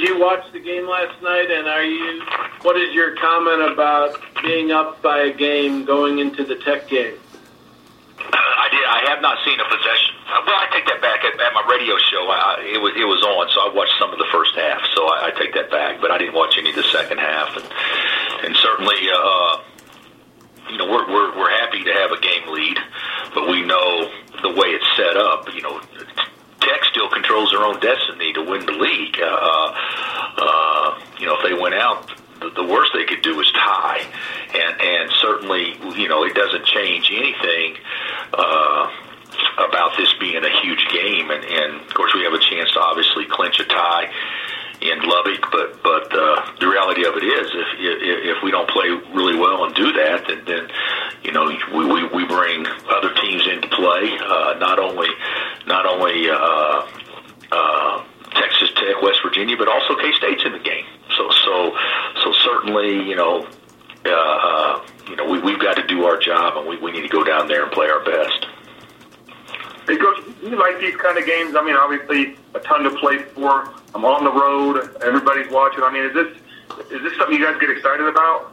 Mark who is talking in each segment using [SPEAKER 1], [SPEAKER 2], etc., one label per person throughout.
[SPEAKER 1] did you watch the game last night? And are you? What is your comment about being up by a game going into the Tech game?
[SPEAKER 2] I did. I have not seen a possession. Well, I take that back. At, at my radio show, I, it was it was on, so I watched some of the first half. So I, I take that back, but I didn't watch any of the second half. And and certainly, uh, you know, we're we're we're happy to have a game lead, but we know the way it's set up. You know, Tech still controls their own destiny to win the league. Uh, uh, you know, if they went out, the, the worst they could do is tie, and and certainly, you know, it doesn't change anything. Uh, about this being a huge game, and, and of course we have a chance to obviously clinch a tie in Lubbock. But but uh, the reality of it is, if, if if we don't play really well and do that, then, then you know we, we we bring other teams into play. Uh, not only not only uh, uh, Tech, West Virginia, but also K State's in the game. So so so certainly you know. Uh, uh, you know, we, we've got to do our job, and we, we need to go down there and play our best.
[SPEAKER 3] Hey, Coach, you like these kind of games? I mean, obviously, a ton to play for. I'm on the road. Everybody's watching. I mean, is this is this something you guys get excited about?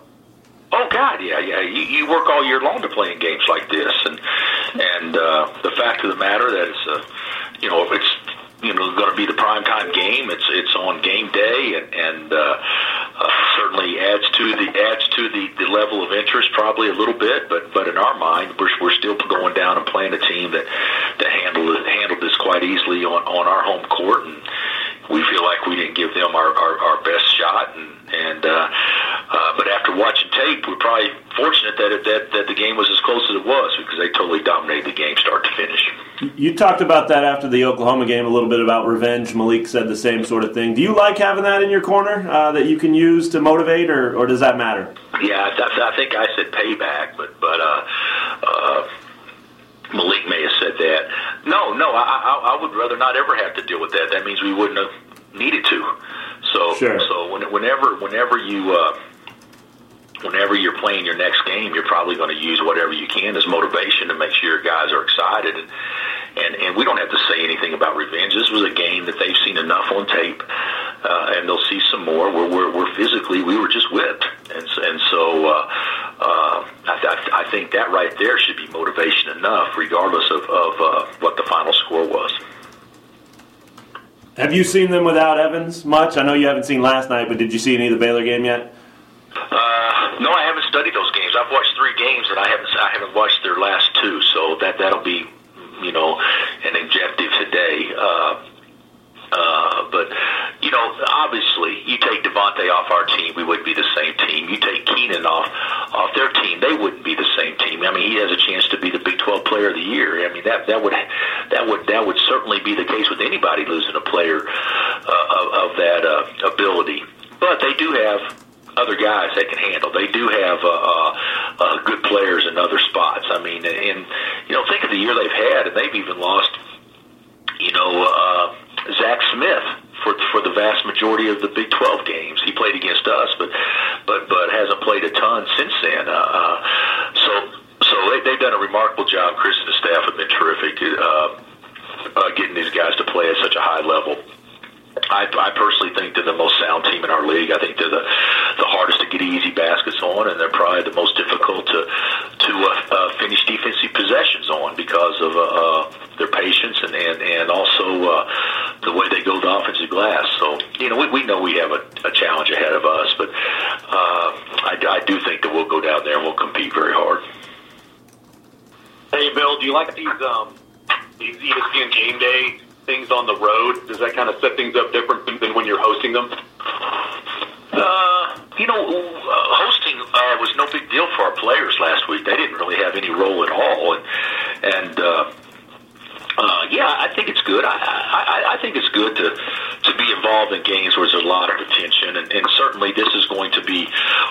[SPEAKER 2] Oh God, yeah, yeah. You, you work all year long to play in games like this, and and uh, the fact of the matter that it's, uh, you know, it's you know going to be the prime time game. It's it's on game day, and and uh, uh, certainly adds to the adds to the, the level of interest probably a little bit. But but in our mind, we're we're still going down and playing a team that that handled handled this quite easily on on our home court, and we feel like we didn't give them our our, our best shot, and and uh, uh, but after watching tape, fortunate that that the game was as close as it was because they totally dominated the game start to finish.
[SPEAKER 4] You talked about that after the Oklahoma game a little bit about revenge. Malik said the same sort of thing. Do you like having that in your corner uh, that you can use to motivate, or, or does that matter?
[SPEAKER 2] Yeah, I, I think I said payback, but but uh, uh, Malik may have said that. No, no, I, I, I would rather not ever have to deal with that. That means we wouldn't have needed to. So
[SPEAKER 4] Sure.
[SPEAKER 2] so when, whenever whenever you uh, whenever you're playing your next game, you're probably going to use whatever you can as motivation to make sure your guys are excited. And, and and we don't have to say anything about revenge. This was a game that they've seen enough on tape, uh, and they'll see some more. Where we're, we're physically, we were just whipped, and and so uh, uh, I, th- I think that right there should be motivation enough, regardless of of uh, what the final score was.
[SPEAKER 4] Have you seen them without Evans much? I know you haven't seen last night, but did you see any of the Baylor game yet?
[SPEAKER 2] Uh, no, I haven't studied those games. I've watched three games, and I haven't I haven't watched their last two. So that that'll be, you know, an objective today. Uh, uh, but you know, obviously, you take Devontae off our team, we wouldn't be the same team. You take Keenan off off their team, they wouldn't be the same team. I mean, he has a chance to be the Big 12 Player of the Year. I mean, that that would that would that would certainly be the case with anybody losing a player uh, of, of that uh, ability. But they do have other guys they can handle. They do have uh, uh, uh, good players in other spots. I mean, and you know, think of the year they've had, and they've even lost, you know, uh, Zach Smith for for the vast majority of the Big 12 games. He played against us, but but but hasn't played a ton since then. Uh, uh, so so they, they've done a remarkable job. Chris and the staff have been terrific. Uh, uh, getting these guys to play at such a high level. I, I personally think they're the most sound team in our league. I think they're the the hardest to get easy baskets on, and they're probably the most difficult to to uh, uh, finish defensive possessions on because of uh, uh, their patience and and and also uh, the way they go to the offensive glass. So you know we, we know we have a, a challenge ahead of us, but uh, I, I do think that we'll go down there and we'll compete very hard.
[SPEAKER 5] Hey, Bill, do you like these um, these ESPN game day things on the road? Does that kind of set things up different than, when you're hosting them?
[SPEAKER 2] Uh, you know, hosting uh, was no big deal for our players last week. They didn't really have any role at all, and and uh, uh, yeah, I think it's good. I, I I think it's good to to be involved in games where there's a lot of attention, and, and certainly this is going to be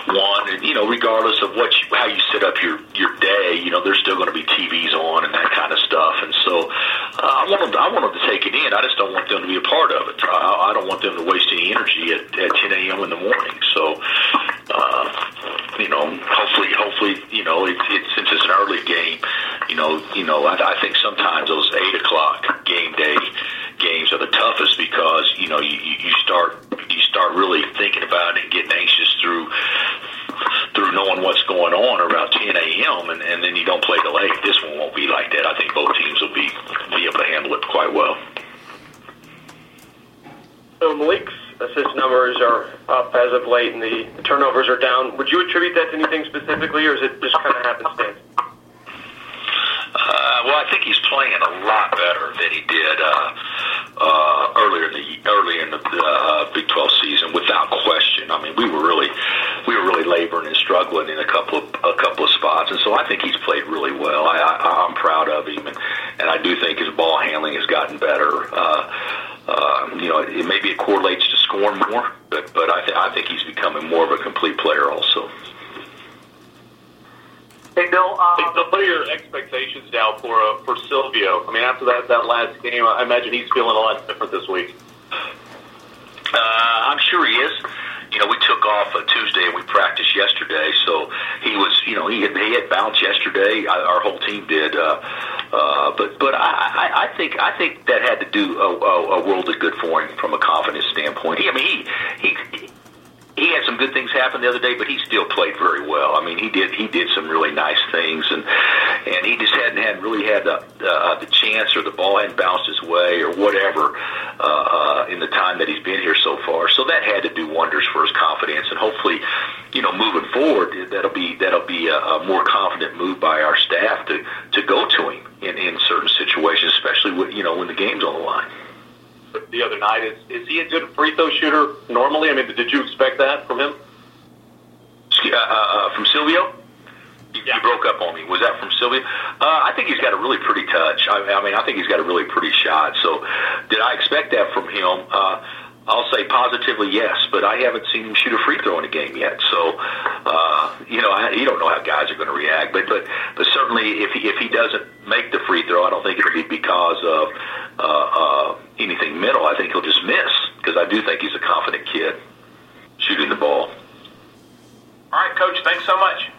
[SPEAKER 2] one. And you know, regardless of what you, how you set up your your day, you know, there's still going to be TVs on and want them. I want them to take it in. I just don't want them to be a part of it. I, I don't want them to waste any energy at, at 10 a.m. in the morning. So, uh, you know, hopefully, hopefully, you know, it, it, since it's an early game, you know, you know, I, I think sometimes those eight o'clock game day games are the toughest because you know you, you start you start really thinking about it and getting anxious through through knowing what's going on around 10 a.m. and, and then you don't play till late. This one won't be like that. I think both teams will be able to handle it quite well.
[SPEAKER 6] So Malik's assist numbers are up as of late, and the turnovers are down. Would you attribute that to anything specifically, or is it just kind of happenstance?
[SPEAKER 2] Uh, well, I think he's playing a lot better than he did uh, uh, earlier in the early in the uh, Big 12 season, without question. I mean, we were really we were really laboring and struggling in a couple of a couple of spots, and so I think he's played really correlates to scoring more, but but I, th- I think he's becoming more of a complete player also.
[SPEAKER 7] Hey, Bill. Um,
[SPEAKER 5] Hey, so what are your expectations now for uh, for Silvio? I mean, after that that last game, I imagine he's feeling a lot different this week.
[SPEAKER 2] Uh, I'm sure he is. You know, we took off uh, Tuesday and we practiced yesterday, so he was, you know, he had he had bounced yesterday. I, our whole team did, uh, uh, but but I, I, I think I think that had to do a, a, a world of good for him from a confidence standpoint. He, I mean, he he he had some good things happen the other day, but he still played very well. I mean, he did he did some really nice things, and and he just hadn't had really had the uh, the chance or the ball hadn't bounced his way or whatever uh, uh, in the time that he's been here so far. So that had to do wonders for his confidence, and hopefully, you know, moving forward, that'll be that'll be a, a more confident move by our staff to to go to him in in certain situations, especially with, you know when the game's on the line
[SPEAKER 5] the other night. Is is he a good free throw shooter normally? I mean, did you expect that from him?
[SPEAKER 2] Uh, uh, from Silvio? You,
[SPEAKER 5] Yeah.
[SPEAKER 2] you broke up on me. Was that from Silvio? Uh, I think he's got a really pretty touch. I, I mean, I think he's got a really pretty shot. So, did I expect that from him? Uh, I'll say positively yes, but I haven't seen him shoot a free throw in a game yet. So, uh, you know, I, you don't know how guys are going to react. But, but, but certainly, if he, if he doesn't make the free throw, I don't think it'll be because of uh, uh, anything mental. I think he'll just miss because I do think he's a confident kid shooting the ball.
[SPEAKER 7] all right, Coach. Thanks so much.